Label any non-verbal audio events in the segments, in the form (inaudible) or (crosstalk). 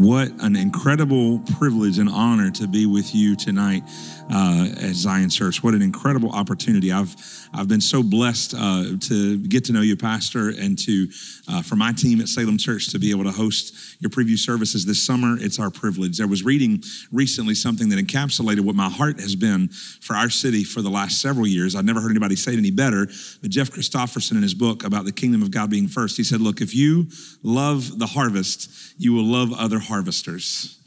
What an incredible privilege and honor to be with you tonight uh, at Zion Church. What an incredible opportunity. I've I've been so blessed uh, to get to know you, Pastor, and to uh, for my team at Salem Church to be able to host your preview services this summer. It's our privilege. I was reading recently something that encapsulated what my heart has been for our city for the last several years. I've never heard anybody say it any better, but Jeff Christopherson in his book about the kingdom of God being first, he said, "Look, if you love the harvest, you will love other harvesters."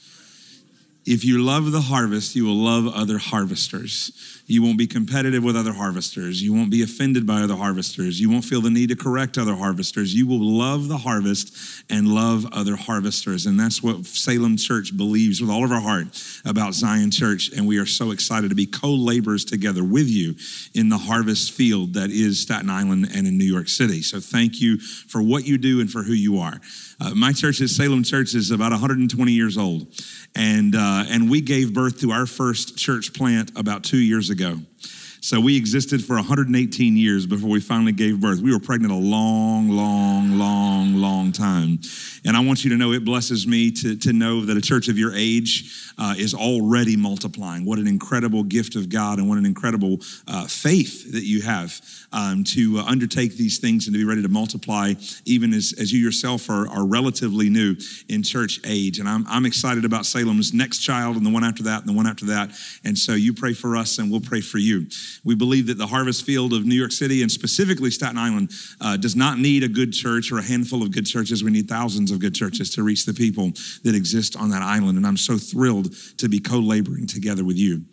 If you love the harvest, you will love other harvesters. You won't be competitive with other harvesters. You won't be offended by other harvesters. You won't feel the need to correct other harvesters. You will love the harvest and love other harvesters. And that's what Salem Church believes with all of our heart about Zion Church. And we are so excited to be co laborers together with you in the harvest field that is Staten Island and in New York City. So thank you for what you do and for who you are. Uh, my church is Salem Church is about 120 years old and uh, and we gave birth to our first church plant about two years ago. So we existed for 118 years before we finally gave birth. We were pregnant a long, long, long, long time. And I want you to know it blesses me to, to know that a church of your age uh, is already multiplying. What an incredible gift of God and what an incredible uh, faith that you have um, to uh, undertake these things and to be ready to multiply, even as, as you yourself are, are relatively new in church age. And I'm, I'm excited about Salem's next child and the one after that and the one after that. And so you pray for us and we'll pray for you. We believe that the harvest field of New York City and specifically Staten Island uh, does not need a good church or a handful of good churches. We need thousands of good churches to reach the people that exist on that island. And I'm so thrilled to be co laboring together with you.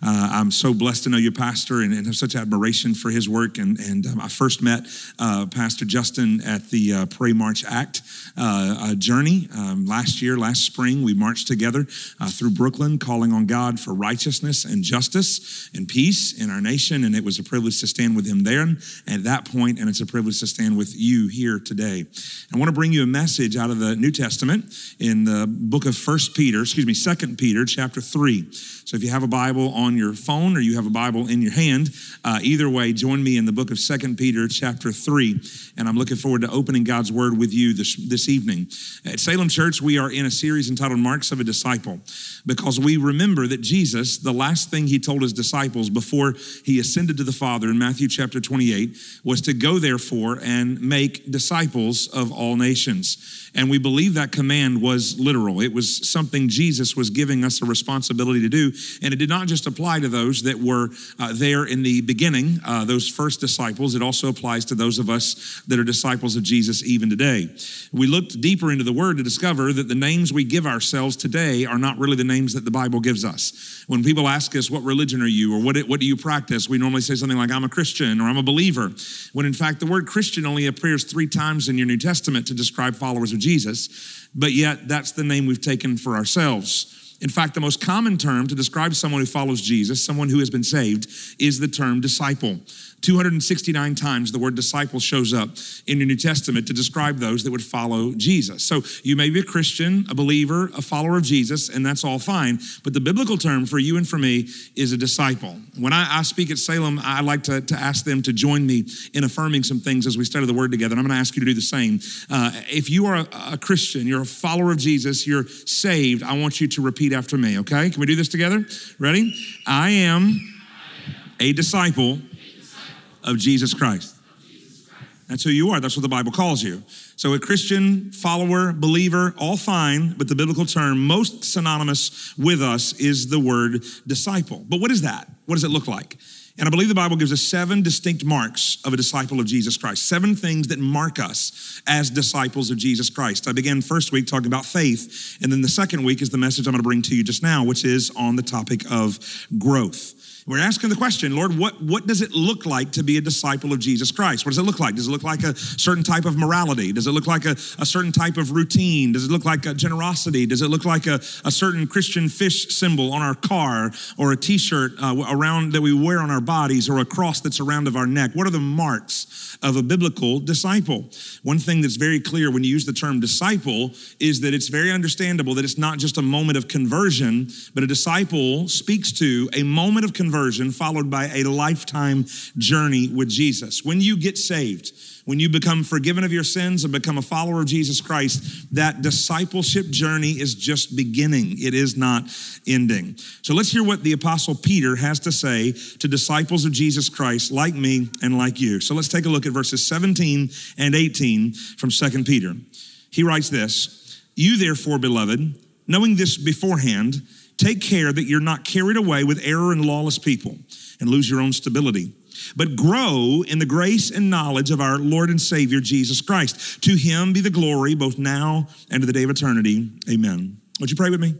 Uh, I'm so blessed to know your pastor and, and, have such admiration for his work. And, and um, I first met uh, Pastor Justin at the uh, Pray March Act uh, journey um, last year, last spring. We marched together uh, through Brooklyn, calling on God for righteousness and justice and peace in our nation. And it was a privilege to stand with him there at that point, and it's a privilege to stand with you here today. I want to bring you a message out of the New Testament in the book of First Peter, excuse me, Second Peter, chapter three. So if you have a Bible on your phone or you have a Bible in your hand, uh, either way, join me in the book of Second Peter, chapter 3. And I'm looking forward to opening God's word with you this, this evening. At Salem Church, we are in a series entitled Marks of a Disciple because we remember that Jesus, the last thing he told his disciples before he ascended to the Father in Matthew chapter 28, was to go therefore and make disciples of all nations. And we believe that command was literal. It was something Jesus was giving us a responsibility to do. And it did not just apply to those that were uh, there in the beginning, uh, those first disciples. It also applies to those of us that are disciples of Jesus even today. We looked deeper into the word to discover that the names we give ourselves today are not really the names that the Bible gives us. When people ask us, What religion are you? or What, what do you practice? we normally say something like, I'm a Christian or I'm a believer. When in fact, the word Christian only appears three times in your New Testament to describe followers of Jesus, but yet that's the name we've taken for ourselves. In fact, the most common term to describe someone who follows Jesus, someone who has been saved, is the term disciple. 269 times the word disciple shows up in the New Testament to describe those that would follow Jesus. So you may be a Christian, a believer, a follower of Jesus, and that's all fine. But the biblical term for you and for me is a disciple. When I, I speak at Salem, I like to, to ask them to join me in affirming some things as we study the word together. And I'm going to ask you to do the same. Uh, if you are a, a Christian, you're a follower of Jesus, you're saved, I want you to repeat after me, okay? Can we do this together? Ready? I am a disciple of Jesus Christ. That's who you are. That's what the Bible calls you. So, a Christian, follower, believer, all fine, but the biblical term most synonymous with us is the word disciple. But what is that? What does it look like? And I believe the Bible gives us seven distinct marks of a disciple of Jesus Christ, seven things that mark us as disciples of Jesus Christ. I began first week talking about faith, and then the second week is the message I'm going to bring to you just now, which is on the topic of growth. We're asking the question, Lord, what, what does it look like to be a disciple of Jesus Christ? What does it look like? Does it look like a certain type of morality? Does it look like a, a certain type of routine? Does it look like a generosity? Does it look like a, a certain Christian fish symbol on our car or a t shirt uh, around that we wear on our bodies or a cross that's around of our neck? What are the marks of a biblical disciple? One thing that's very clear when you use the term disciple is that it's very understandable that it's not just a moment of conversion, but a disciple speaks to a moment of conversion conversion followed by a lifetime journey with Jesus. When you get saved, when you become forgiven of your sins and become a follower of Jesus Christ, that discipleship journey is just beginning. It is not ending. So let's hear what the Apostle Peter has to say to disciples of Jesus Christ like me and like you. So let's take a look at verses 17 and 18 from 2 Peter. He writes this You, therefore, beloved, knowing this beforehand, take care that you're not carried away with error and lawless people and lose your own stability but grow in the grace and knowledge of our Lord and Savior Jesus Christ. To him be the glory both now and to the day of eternity. Amen. Would you pray with me?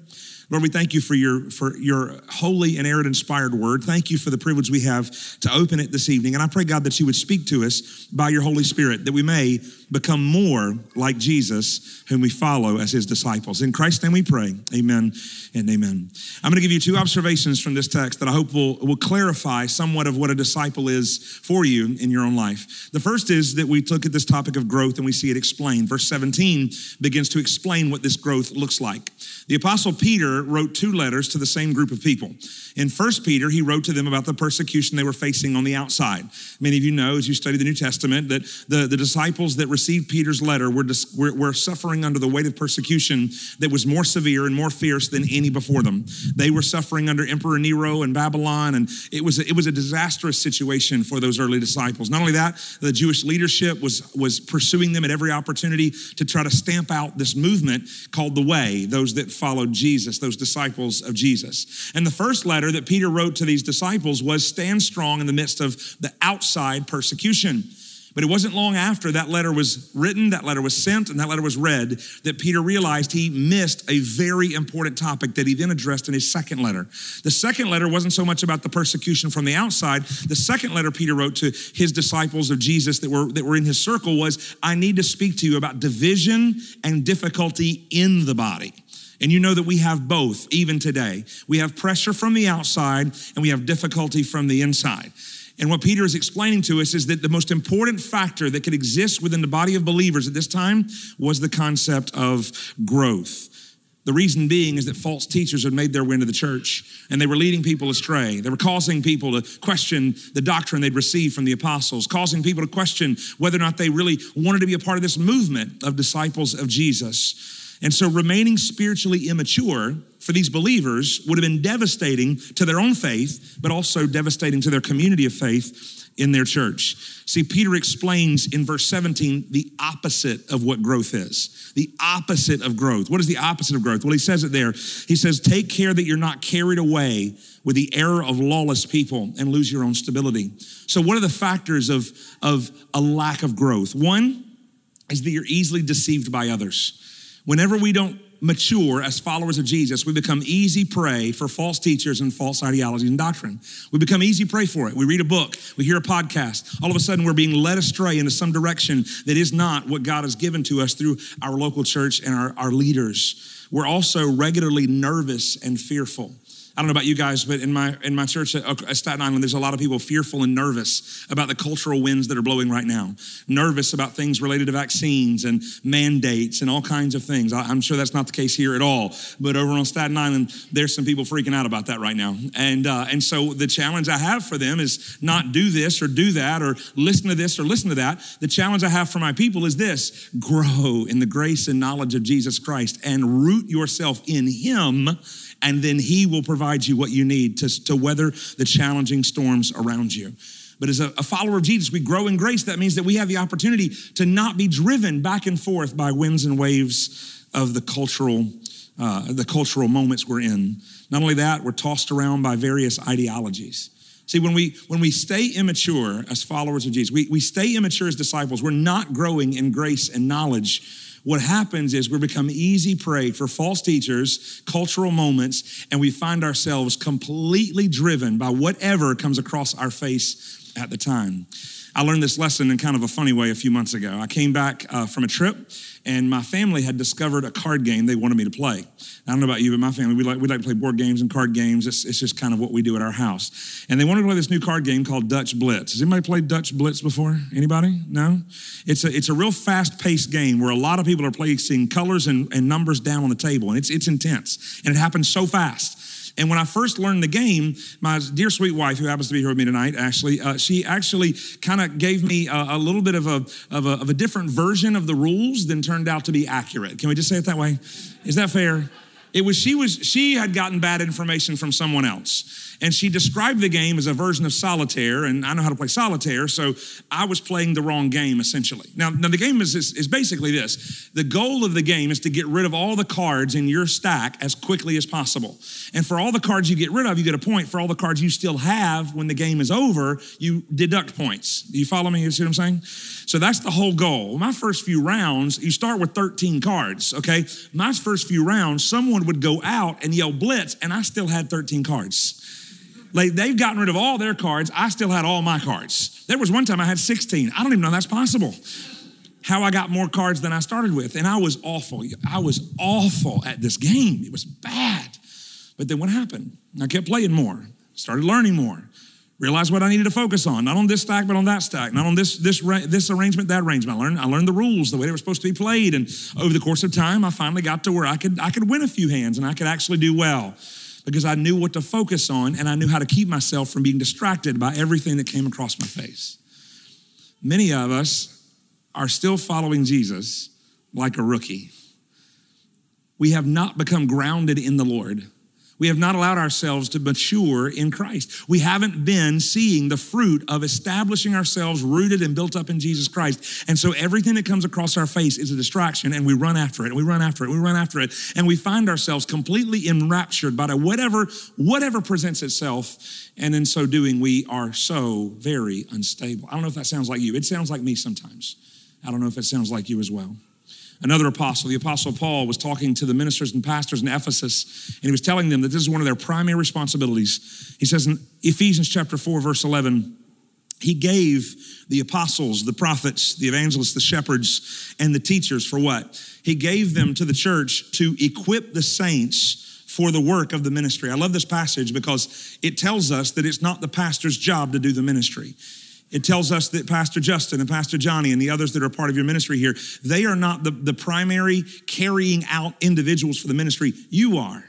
Lord, we thank you for your for your holy and inerrant inspired word. Thank you for the privilege we have to open it this evening. And I pray, God, that you would speak to us by your Holy Spirit, that we may become more like Jesus, whom we follow as his disciples. In Christ's name we pray. Amen and amen. I'm going to give you two observations from this text that I hope will, will clarify somewhat of what a disciple is for you in your own life. The first is that we look at this topic of growth and we see it explained. Verse 17 begins to explain what this growth looks like. The apostle Peter wrote two letters to the same group of people. In First Peter, he wrote to them about the persecution they were facing on the outside. Many of you know, as you study the New Testament, that the, the disciples that received Peter's letter were, were, were suffering under the weight of persecution that was more severe and more fierce than any before them. They were suffering under Emperor Nero and Babylon, and it was, a, it was a disastrous situation for those early disciples. Not only that, the Jewish leadership was, was pursuing them at every opportunity to try to stamp out this movement called the Way, those that followed Jesus, those disciples of Jesus. And the first letter that Peter wrote to these disciples was stand strong in the midst of the outside persecution. But it wasn't long after that letter was written, that letter was sent, and that letter was read that Peter realized he missed a very important topic that he then addressed in his second letter. The second letter wasn't so much about the persecution from the outside. The second letter Peter wrote to his disciples of Jesus that were, that were in his circle was I need to speak to you about division and difficulty in the body. And you know that we have both, even today. We have pressure from the outside and we have difficulty from the inside. And what Peter is explaining to us is that the most important factor that could exist within the body of believers at this time was the concept of growth. The reason being is that false teachers had made their way into the church and they were leading people astray. They were causing people to question the doctrine they'd received from the apostles, causing people to question whether or not they really wanted to be a part of this movement of disciples of Jesus. And so remaining spiritually immature for these believers would have been devastating to their own faith, but also devastating to their community of faith in their church. See, Peter explains in verse 17 the opposite of what growth is. The opposite of growth. What is the opposite of growth? Well, he says it there. He says, Take care that you're not carried away with the error of lawless people and lose your own stability. So, what are the factors of, of a lack of growth? One is that you're easily deceived by others. Whenever we don't mature as followers of Jesus, we become easy prey for false teachers and false ideologies and doctrine. We become easy prey for it. We read a book, we hear a podcast. All of a sudden, we're being led astray into some direction that is not what God has given to us through our local church and our, our leaders. We're also regularly nervous and fearful. I don't know about you guys, but in my in my church at, Staten Island, there's a lot of people fearful and nervous about the cultural winds that are blowing right now. Nervous about things related to vaccines and mandates and all kinds of things. I, am sure that's not the case here at all. But over on Staten Island, there's some people freaking out about that right now. And uh, and so the challenge I have for them is not do this or do that or listen to this or listen to that. The challenge I have for my people is this: grow in the grace and knowledge of Jesus Christ and root yourself in Him and then He will provide you what you need to, to weather the challenging storms around you. But as a, a, follower of Jesus, we grow in grace. That means that we have the opportunity to not be driven back and forth by winds and waves of the cultural, uh, the cultural moments we're in. Not only that, we're tossed around by various ideologies. See, when we when we stay immature as followers of Jesus, we, we stay immature as disciples, we're not growing in grace and knowledge what happens is we become easy prey for false teachers, cultural moments, and we find ourselves completely driven by whatever comes across our face at the time. I learned this lesson in kind of a funny way a few months ago. I came back uh, from a trip, and my family had discovered a card game they wanted me to play. I don't know about you, but my family, we like, we like to play board games and card games. It's, it's just kind of what we do at our house. And they wanted to play this new card game called Dutch Blitz. Has anybody played Dutch Blitz before? Anybody? No? It's a, it's a real fast paced game where a lot of people are placing colors and, and numbers down on the table, and it's, it's intense. And it happens so fast. And when I first learned the game, my dear sweet wife, who happens to be here with me tonight, Ashley, uh, she actually kind of gave me a, a, little bit of a, of a, of a different version of the rules than turned out to be accurate. Can we just say it that way? Is that fair? It was she was she had gotten bad information from someone else. And she described the game as a version of solitaire, and I know how to play solitaire, so I was playing the wrong game essentially. Now, now the game is, is, is basically this the goal of the game is to get rid of all the cards in your stack as quickly as possible. And for all the cards you get rid of, you get a point. For all the cards you still have when the game is over, you deduct points. Do you follow me? You see what I'm saying? So that's the whole goal. My first few rounds, you start with 13 cards, okay? My first few rounds, someone would go out and yell blitz, and I still had 13 cards. Like they've gotten rid of all their cards. I still had all my cards. There was one time I had 16. I don't even know that's possible. How I got more cards than I started with. And I was awful. I was awful at this game. It was bad. But then what happened? I kept playing more, started learning more, realized what I needed to focus on, not on this stack, but on that stack, not on this, this, this arrangement, that arrangement. I learned, I learned the rules, the way they were supposed to be played. And over the course of time, I finally got to where I could, I could win a few hands and I could actually do well because I knew what to focus on and I knew how to keep myself from being distracted by everything that came across my face. Many of us are still following Jesus like a rookie. We have not become grounded in the Lord. We have not allowed ourselves to mature in Christ. We haven't been seeing the fruit of establishing ourselves rooted and built up in Jesus Christ. And so everything that comes across our face is a distraction, and we run after it, and we run after it, we run after it, and we find ourselves completely enraptured by whatever, whatever presents itself. And in so doing, we are so very unstable. I don't know if that sounds like you. It sounds like me sometimes. I don't know if it sounds like you as well. Another apostle, the apostle Paul, was talking to the ministers and pastors in Ephesus, and he was telling them that this is one of their primary responsibilities. He says in Ephesians chapter 4, verse 11, he gave the apostles, the prophets, the evangelists, the shepherds, and the teachers for what? He gave them to the church to equip the saints for the work of the ministry. I love this passage because it tells us that it's not the pastor's job to do the ministry. It tells us that Pastor Justin and Pastor Johnny and the others that are part of your ministry here, they are not the, the primary carrying out individuals for the ministry. You are.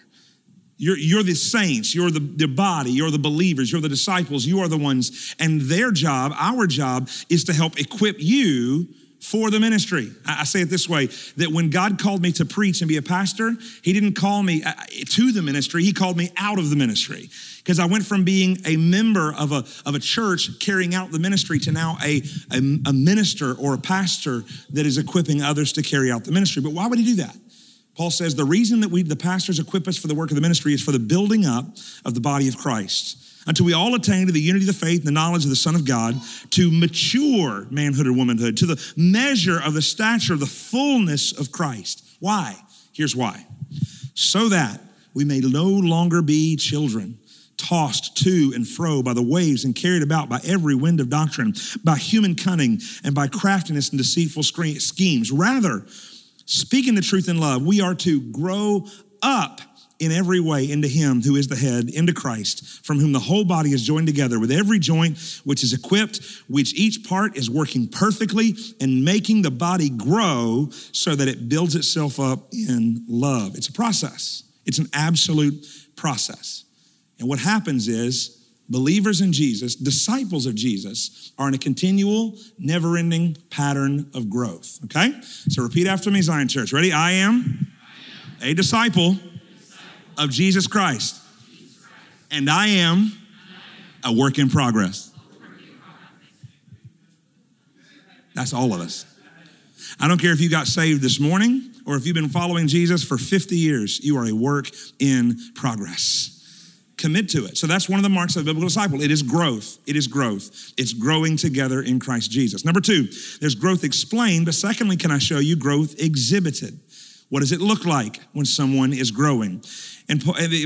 You're, you're the saints, you're the, the body, you're the believers, you're the disciples, you are the ones. And their job, our job, is to help equip you for the ministry. I say it this way that when God called me to preach and be a pastor, He didn't call me uh, to the ministry, He called me out of the ministry. Because I went from being a member of a, of a church carrying out the ministry to now a, a, a minister or a pastor that is equipping others to carry out the ministry. But why would He do that? Paul says the reason that we, the pastors, equip us for the work of the ministry is for the building up of the body of Christ until we all attain to the unity of the faith and the knowledge of the Son of God, to mature manhood or womanhood, to the measure of the stature of the fullness of Christ. Why? Here's why. So that we may no longer be children, tossed to and fro by the waves and carried about by every wind of doctrine, by human cunning and by craftiness and deceitful schemes. Rather, speaking the truth in love, we are to grow up in every way into him who is the head, into Christ, from whom the whole body is joined together with every joint which is equipped, which each part is working perfectly and making the body grow so that it builds itself up in love. It's a process, it's an absolute process. And what happens is, believers in Jesus, disciples of Jesus, are in a continual, never ending pattern of growth. Okay? So repeat after me, Zion Church. Ready? I am, I am. a disciple of Jesus Christ. And I am a work in progress. That's all of us. I don't care if you got saved this morning or if you've been following Jesus for 50 years, you are a work in progress. Commit to it. So that's one of the marks of a biblical disciple. It is growth. It is growth. It's growing together in Christ Jesus. Number two, there's growth explained, but secondly, can I show you growth exhibited? What does it look like when someone is growing? And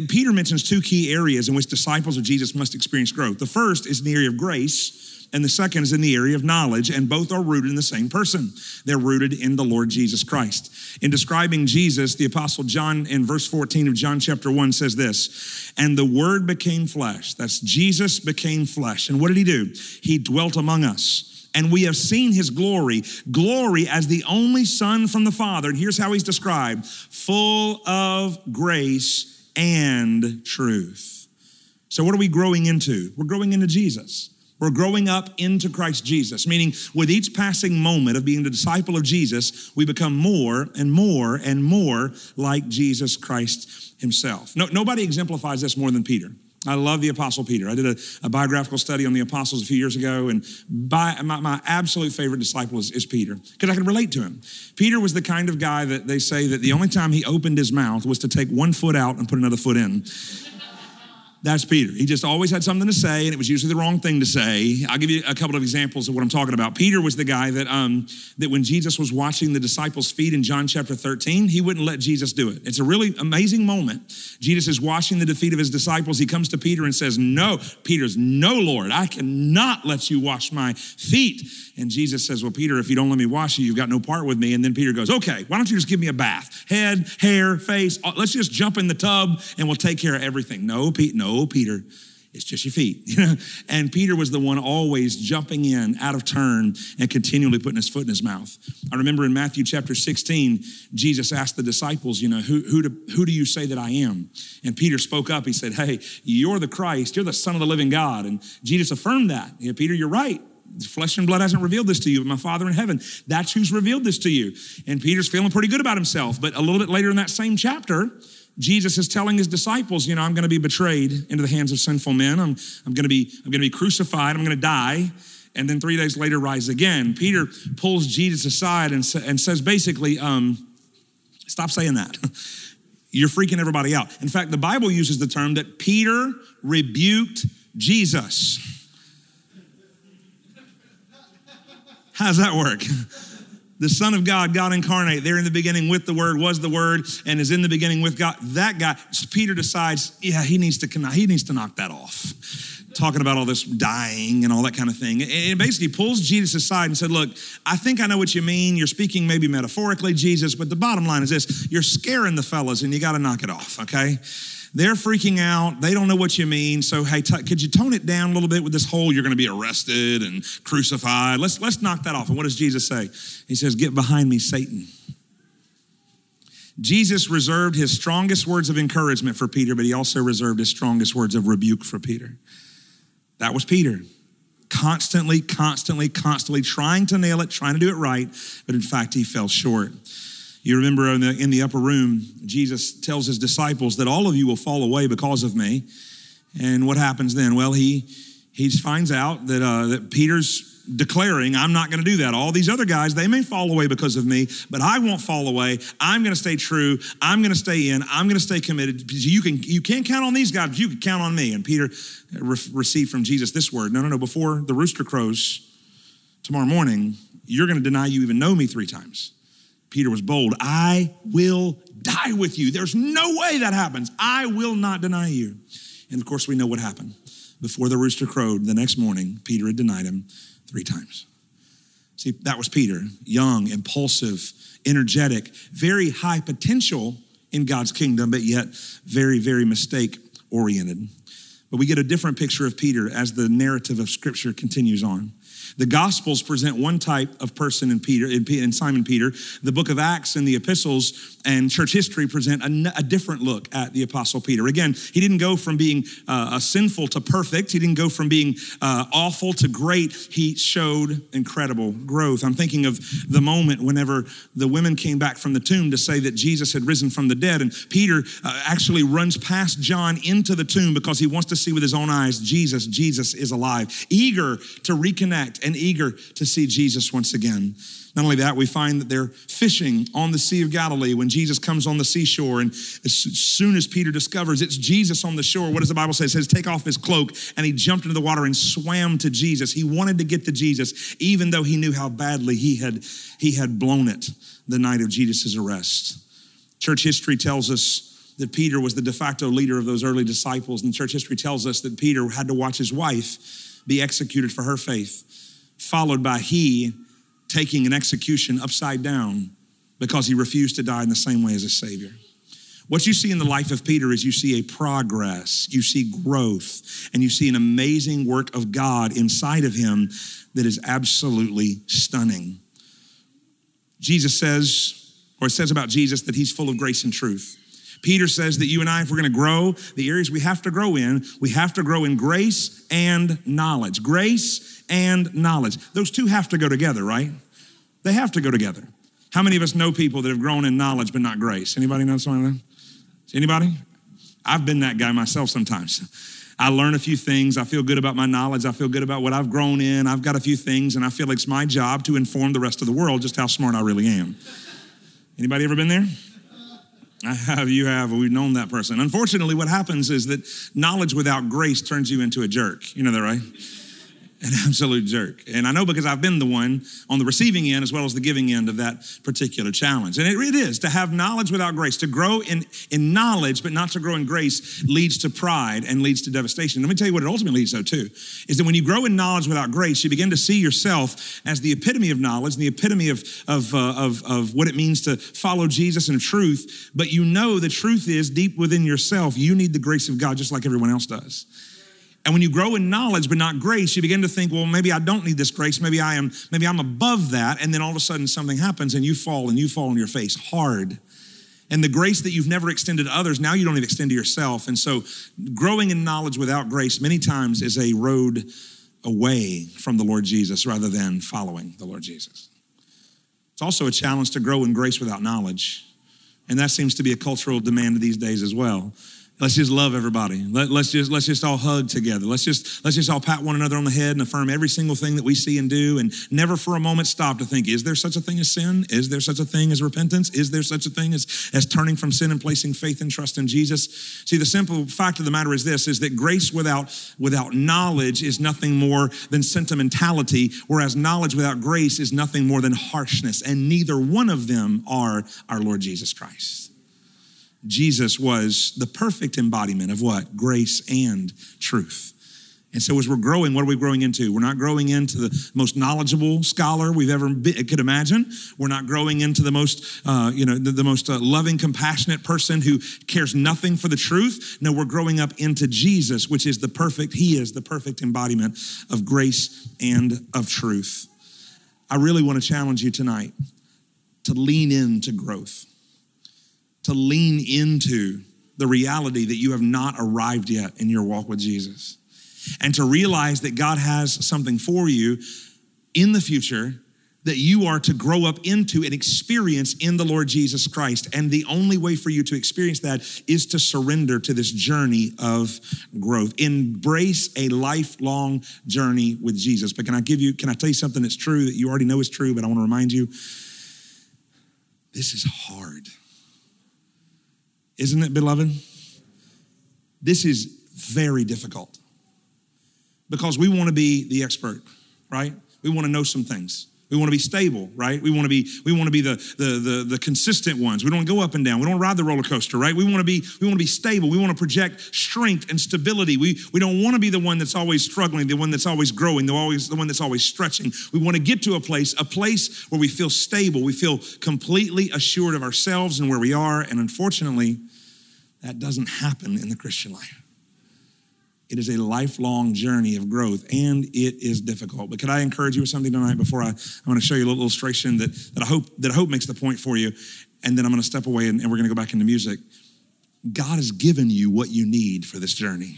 Peter mentions two key areas in which disciples of Jesus must experience growth. The first is in the area of grace, and the second is in the area of knowledge, and both are rooted in the same person. They're rooted in the Lord Jesus Christ. In describing Jesus, the Apostle John in verse 14 of John chapter 1 says this And the Word became flesh. That's Jesus became flesh. And what did he do? He dwelt among us and we have seen his glory, glory as the only Son from the Father. And here's how he's described full of grace and truth. So, what are we growing into? We're growing into Jesus. We're growing up into Christ Jesus, meaning with each passing moment of being the disciple of Jesus, we become more and more and more like Jesus Christ himself. No, nobody exemplifies this more than Peter. I love the Apostle Peter. I did a, a, biographical study on the apostles a few years ago, and by, my, my absolute favorite disciple is, is Peter because I can relate to him. Peter was the kind of guy that they say that the only time he opened his mouth was to take one foot out and put another foot in. That's Peter. He just always had something to say, and it was usually the wrong thing to say. I'll give you a couple of examples of what I'm talking about. Peter was the guy that, um, that when Jesus was watching the disciples' feet in John chapter 13, he wouldn't let Jesus do it. It's a really amazing moment. Jesus is washing the feet of his disciples. He comes to Peter and says, No, Peter's, no, Lord, I cannot let you wash my feet. And Jesus says, Well, Peter, if you don't let me wash you, you've got no part with me. And then Peter goes, Okay, why don't you just give me a bath? Head, hair, face, let's just jump in the tub and we'll take care of everything. No, Pete, no, Peter, it's just your feet. (laughs) and Peter was the one always jumping in out of turn and continually putting his foot in his mouth. I remember in Matthew chapter 16, Jesus asked the disciples, you know, who, who, do, who do you say that I am? And Peter spoke up. He said, Hey, you're the Christ. You're the Son of the living God. And Jesus affirmed that. Peter, you're right. Flesh and blood hasn't revealed this to you, but my Father in heaven, that's who's revealed this to you. And Peter's feeling pretty good about himself. But a little bit later in that same chapter, Jesus is telling his disciples, you know, I'm going to be betrayed into the hands of sinful men. I'm, I'm going to be, I'm going to be crucified. I'm going to die. And then three days later, rise again. Peter pulls Jesus aside and, sa- and says, basically, um, stop saying that. (laughs) You're freaking everybody out. In fact, the Bible uses the term that Peter rebuked Jesus. How's that work? (laughs) the Son of God, God incarnate, there in the beginning with the Word, was the Word, and is in the beginning with God. That guy, Peter decides, yeah, he needs to he needs to knock that off. Talking about all this dying and all that kind of thing. And basically pulls Jesus aside and said, Look, I think I know what you mean. You're speaking maybe metaphorically, Jesus, but the bottom line is this you're scaring the fellas and you got to knock it off, okay? They're freaking out. They don't know what you mean. So, hey, t- could you tone it down a little bit with this whole you're going to be arrested and crucified? Let's, let's knock that off. And what does Jesus say? He says, Get behind me, Satan. Jesus reserved his strongest words of encouragement for Peter, but he also reserved his strongest words of rebuke for Peter. That was Peter. Constantly, constantly, constantly trying to nail it, trying to do it right, but in fact, he fell short. You remember in the, in the upper room, Jesus tells his disciples that all of you will fall away because of me. And what happens then? Well, he, he finds out that, uh, that Peter's declaring, I'm not going to do that. All these other guys, they may fall away because of me, but I won't fall away. I'm going to stay true. I'm going to stay in. I'm going to stay committed. You can you can't count on these guys, but you can count on me. And Peter re- received from Jesus this word: No, no, no. Before the rooster crows tomorrow morning, you're going to deny you even know me three times. Peter was bold. I will die with you. There's no way that happens. I will not deny you. And of course, we know what happened. Before the rooster crowed the next morning, Peter had denied him three times. See, that was Peter, young, impulsive, energetic, very high potential in God's kingdom, but yet very, very mistake oriented. But we get a different picture of Peter as the narrative of Scripture continues on. The Gospels present one type of person in Peter, in Simon Peter. The book of Acts and the epistles and church history present a, a different look at the Apostle Peter. Again, he didn't go from being uh, sinful to perfect. He didn't go from being uh, awful to great. He showed incredible growth. I'm thinking of the moment whenever the women came back from the tomb to say that Jesus had risen from the dead, and Peter uh, actually runs past John into the tomb because he wants to see with his own eyes Jesus, Jesus is alive, eager to reconnect and eager to see Jesus once again. Not only that, we find that they're fishing on the Sea of Galilee when Jesus comes on the seashore. And as soon as Peter discovers it's Jesus on the shore, what does the Bible say? It says, take off his cloak. And he jumped into the water and swam to Jesus. He wanted to get to Jesus, even though he knew how badly he had, he had blown it the night of Jesus' arrest. Church history tells us that Peter was the de facto leader of those early disciples. And church history tells us that Peter had to watch his wife be executed for her faith followed by he taking an execution upside down because he refused to die in the same way as his Savior. What you see in the life of Peter is you see a progress, you see growth, and you see an amazing work of God inside of him that is absolutely stunning. Jesus says, or it says about Jesus that he's full of grace and truth. Peter says that you and I, if we're going to grow, the areas we have to grow in, we have to grow in grace and knowledge. Grace and knowledge. Those two have to go together, right? They have to go together. How many of us know people that have grown in knowledge but not grace? Anybody know someone? Anybody? I've been that guy myself sometimes. I learn a few things. I feel good about my knowledge. I feel good about what I've grown in. I've got a few things, and I feel like it's my job to inform the rest of the world just how smart I really am. Anybody ever been there? I have, you have, we've known that person. Unfortunately, what happens is that knowledge without grace turns you into a jerk. You know that, right? An (laughs) absolute jerk. And I know because I've been the one on the receiving end as well as the giving end of that particular challenge. And it, it is to have knowledge without grace, to grow in, in knowledge, but not to grow in grace, leads to pride and leads to devastation. Let me tell you what it ultimately leads to, too, is that when you grow in knowledge without grace, you begin to see yourself as the epitome of knowledge, and the epitome of, of, uh, of, of what it means to follow Jesus in truth. But you know the truth is deep within yourself, you need the grace of God just like everyone else does. And when you grow in knowledge but not grace, you begin to think, well, maybe I don't need this grace. Maybe I am, maybe I'm above that. And then all of a sudden something happens and you fall and you fall on your face hard. And the grace that you've never extended to others, now you don't even extend to yourself. And so growing in knowledge without grace many times is a road away from the Lord Jesus rather than following the Lord Jesus. It's also a challenge to grow in grace without knowledge. And that seems to be a cultural demand these days as well. Let's just love everybody. Let, us just let's just all hug together. Let's just let's just all pat one another on the head and affirm every single thing that we see and do, and never for a moment stop to think: Is there such a thing as sin? Is there such a thing as repentance? Is there such a thing as as turning from sin and placing faith and trust in Jesus? See, the simple fact of the matter is this: is that grace without without knowledge is nothing more than sentimentality, whereas knowledge without grace is nothing more than harshness, and neither one of them are our Lord Jesus Christ. Jesus was the perfect embodiment of what? Grace and truth. And so, as we're growing, what are we growing into? We're not growing into the most knowledgeable scholar we've ever been, could imagine. We're not growing into the most, uh, you know, the, the most uh, loving, compassionate person who cares nothing for the truth. No, we're growing up into Jesus, which is the perfect. He is the perfect embodiment of grace and of truth. I really want to challenge you tonight to lean into growth to lean into the reality that you have not arrived yet in your walk with Jesus and to realize that God has something for you in the future that you are to grow up into and experience in the Lord Jesus Christ. And the only way for you to experience that is to surrender to this journey of growth. Embrace a lifelong journey with Jesus. But can I give you, can I tell you something that's true that you already know is true, but I want to remind you? This is hard. Isn't it, beloved? This is very difficult because we want to be the expert, right? We want to know some things. We want to be stable, right? We want to be we want to be the, the the the consistent ones. We don't go up and down. We don't ride the roller coaster, right? We want to be we want to be stable. We want to project strength and stability. We we don't want to be the one that's always struggling, the one that's always growing, the always the one that's always stretching. We want to get to a place, a place where we feel stable. We feel completely assured of ourselves and where we are. And unfortunately, that doesn't happen in the Christian life. It is a lifelong journey of growth and it is difficult. But could I encourage you with something tonight before I, I want to show you a little illustration that, that I hope that I hope makes the point for you. And then I'm going to step away and, and we're going to go back into music. God has given you what you need for this journey.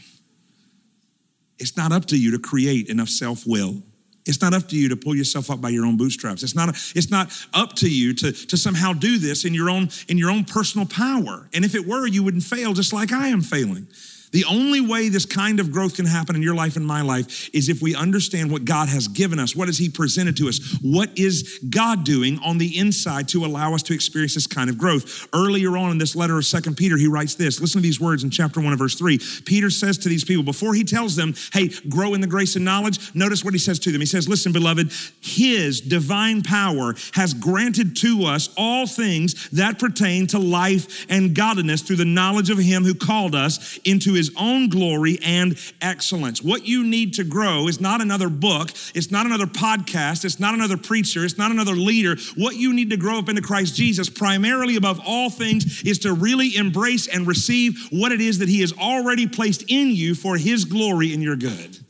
It's not up to you to create enough self-will it's not up to you to pull yourself up by your own bootstraps. It's not, it's not up to you to, to somehow do this in your, own, in your own personal power. And if it were, you wouldn't fail just like I am failing. The only way this kind of growth can happen in your life and my life is if we understand what God has given us. What has He presented to us? What is God doing on the inside to allow us to experience this kind of growth? Earlier on in this letter of Second Peter, he writes this. Listen to these words in chapter 1 and verse 3. Peter says to these people, before he tells them, hey, grow in the grace and knowledge, notice what he says to them. He says, listen, beloved, his divine power has granted to us all things that pertain to life and godliness through the knowledge of him who called us into his his own glory and excellence. What you need to grow is not another book, it's not another podcast, it's not another preacher, it's not another leader. What you need to grow up into Christ Jesus, primarily above all things, is to really embrace and receive what it is that he has already placed in you for his glory and your good.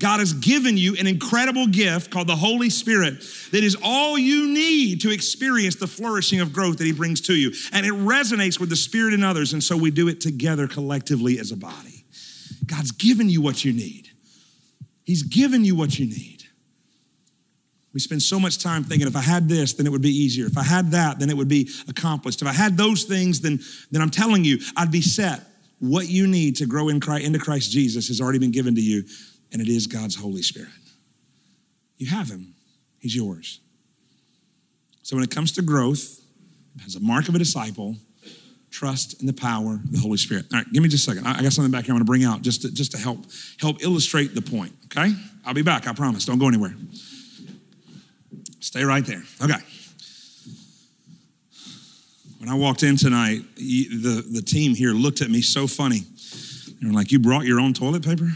God has given you an incredible gift called the Holy Spirit that is all you need to experience the flourishing of growth that He brings to you. And it resonates with the Spirit in others. And so we do it together collectively as a body. God's given you what you need. He's given you what you need. We spend so much time thinking if I had this, then it would be easier. If I had that, then it would be accomplished. If I had those things, then, then I'm telling you, I'd be set. What you need to grow in Christ, into Christ Jesus has already been given to you and it is God's Holy Spirit. You have Him, He's yours. So when it comes to growth, as a mark of a disciple, trust in the power of the Holy Spirit. All right, give me just a second. I got something back here I want to bring out just to, just to help help illustrate the point. Okay, I'll be back. I promise. Don't go anywhere. Stay right there. Okay. When I walked in tonight, the, the team here looked at me so funny. They're like, You brought your own toilet paper?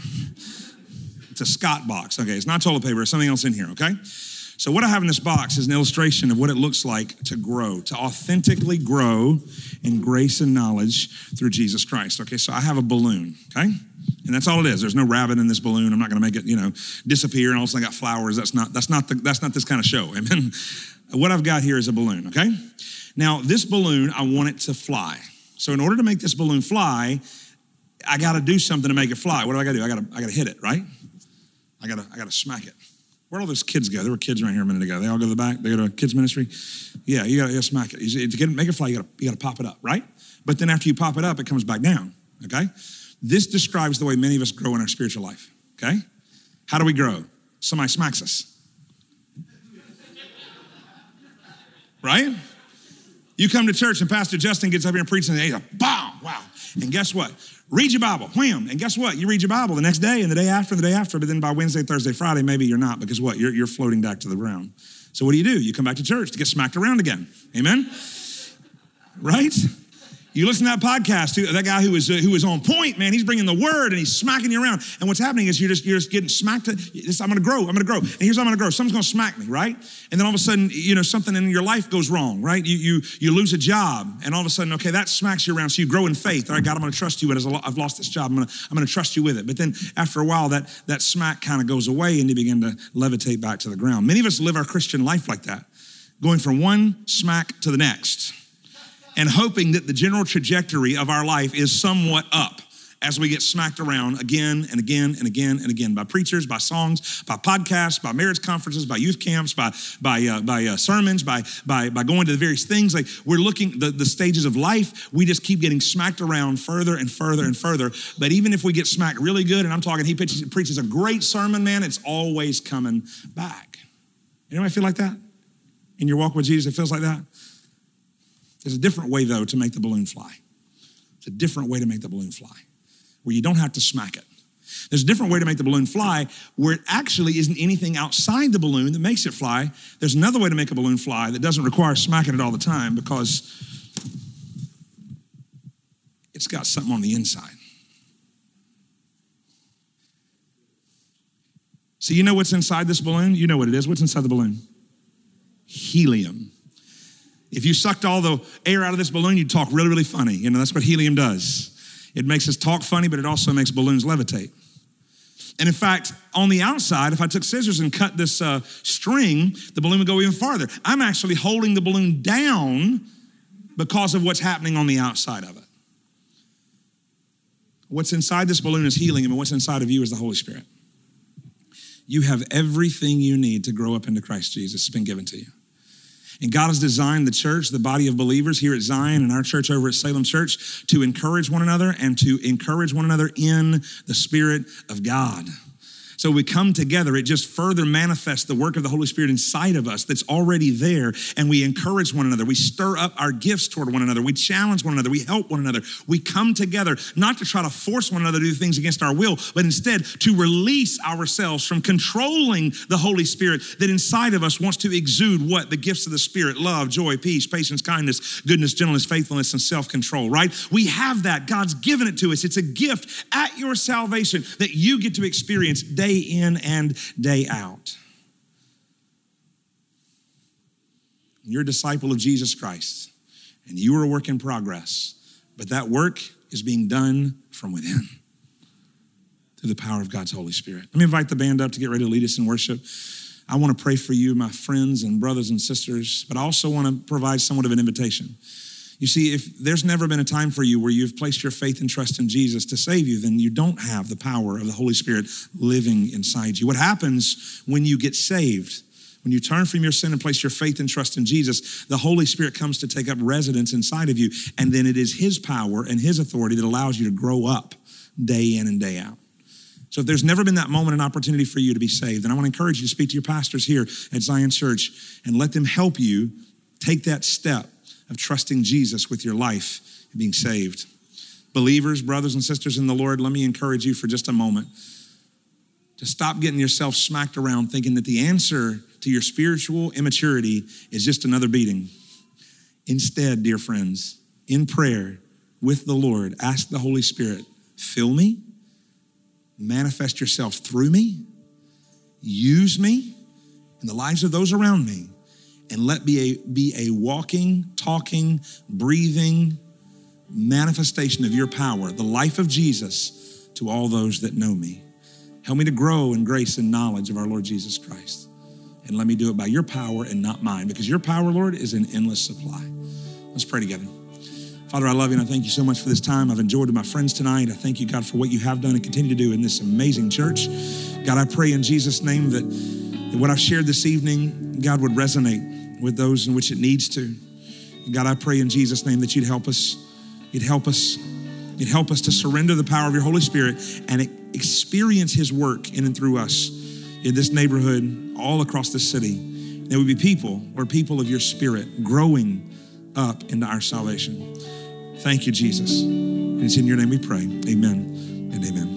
It's a Scott box. Okay, it's not toilet paper, it's something else in here, okay? So, what I have in this box is an illustration of what it looks like to grow, to authentically grow in grace and knowledge through Jesus Christ. Okay, so I have a balloon, okay? And that's all it is. There's no rabbit in this balloon. I'm not going to make it, you know, disappear and all of a sudden I got flowers. That's not that's not the, that's not this kind of show. (laughs) Amen. What I've got here is a balloon, okay? Now, this balloon, I want it to fly. So, in order to make this balloon fly, I got to do something to make it fly. What do I got to do? I got to I got to hit it, right? I gotta, I gotta smack it. Where'd all those kids go? There were kids right here a minute ago. They all go to the back. They go to a kids ministry. Yeah, you gotta, you gotta smack it. You, to get make it fly, you gotta, you gotta pop it up, right? But then after you pop it up, it comes back down. Okay. This describes the way many of us grow in our spiritual life. Okay. How do we grow? Somebody smacks us. right? You come to church and Pastor Justin gets up here and preaches and he's like, "Bow, wow. And guess what? Read your Bible, wham. And guess what? You read your Bible the next day and the day after and the day after, but then by Wednesday, Thursday, Friday, maybe you're not because what? You're, you're floating back to the ground. So what do you do? You come back to church to get smacked around again. Amen? Right? You listen to that podcast, that guy who was, uh, who was on point, man, he's bringing the word and he's smacking you around. And what's happening is you're just, you're just getting smacked. I'm going to grow. I'm going to grow. And here's how I'm going to grow. Someone's going to smack me, right? And then all of a sudden, you know, something in your life goes wrong, right? You, you, you lose a job and all of a sudden, okay, that smacks you around. So you grow in faith. All right, God, I'm going to trust you. As I've lost this job, I'm going to, I'm going to trust you with it. But then after a while, that, that smack kind of goes away and you begin to levitate back to the ground. Many of us live our Christian life like that, going from one smack to the next and hoping that the general trajectory of our life is somewhat up as we get smacked around again and again and again and again by preachers, by songs, by podcasts, by marriage conferences, by youth camps, by by uh, by uh, sermons, by by by going to the various things. Like we're looking the, the stages of life. We just keep getting smacked around further and further and further. But even if we get smacked really good, and I'm talking, he preaches, preaches a great sermon, man. It's always coming back. Anybody feel like that in your walk with Jesus? It feels like that. There's a different way, though, to make the balloon fly. It's a different way to make the balloon fly, where you don't have to smack it. There's a different way to make the balloon fly where it actually isn't anything outside the balloon that makes it fly. There's another way to make a balloon fly that doesn't require smacking it all the time because it's got something on the inside. So, you know what's inside this balloon? You know what it is. What's inside the balloon? Helium. If you sucked all the air out of this balloon, you'd talk really, really funny. You know, that's what helium does. It makes us talk funny, but it also makes balloons levitate. And in fact, on the outside, if I took scissors and cut this uh, string, the balloon would go even farther. I'm actually holding the balloon down because of what's happening on the outside of it. What's inside this balloon is helium, and what's inside of you is the Holy Spirit. You have everything you need to grow up into Christ Jesus. It's been given to you. And God has designed the church, the body of believers here at Zion and our church over at Salem Church to encourage one another and to encourage one another in the Spirit of God. So we come together, it just further manifests the work of the Holy Spirit inside of us that's already there, and we encourage one another. We stir up our gifts toward one another. We challenge one another. We help one another. We come together not to try to force one another to do things against our will, but instead to release ourselves from controlling the Holy Spirit that inside of us wants to exude what? The gifts of the Spirit love, joy, peace, patience, kindness, goodness, gentleness, faithfulness, and self control, right? We have that. God's given it to us. It's a gift at your salvation that you get to experience day in and day out. You're a disciple of Jesus Christ, and you are a work in progress, but that work is being done from within. through the power of God's Holy Spirit. Let me invite the band up to get ready to lead us in worship. I want to pray for you, my friends and brothers and sisters, but I also want to provide somewhat of an invitation. You see, if there's never been a time for you where you've placed your faith and trust in Jesus to save you, then you don't have the power of the Holy Spirit living inside you. What happens when you get saved? When you turn from your sin and place your faith and trust in Jesus, the Holy Spirit comes to take up residence inside of you. And then it is His power and His authority that allows you to grow up day in and day out. So if there's never been that moment and opportunity for you to be saved, then I want to encourage you to speak to your pastors here at Zion Church and let them help you take that step of trusting Jesus with your life and being saved. Believers, brothers and sisters in the Lord, let me encourage you for just a moment to stop getting yourself smacked around thinking that the answer to your spiritual immaturity is just another beating. Instead, dear friends, in prayer with the Lord, ask the Holy Spirit, fill me, manifest yourself through me, use me in the lives of those around me, and let me a, be a walking, talking, breathing manifestation of your power, the life of Jesus to all those that know me. Help me to grow in grace and knowledge of our Lord Jesus Christ and let me do it by your power and not mine, because your power, Lord, is an endless supply. Let's pray together. Father, I love you and I thank you so much for this time. I've enjoyed my friends tonight. I thank you, God, for what you have done and continue to do in this amazing church. God, I pray in Jesus' name that, that what I've shared this evening, God, would resonate with those in which it needs to. And God, I pray in Jesus' name that you'd help us, you'd help us, you'd help us to surrender the power of your Holy Spirit and experience his work in and through us in this neighborhood, all across the city. There would be people or people of your spirit growing up into our salvation. Thank you, Jesus. And it's in your name we pray. Amen and amen.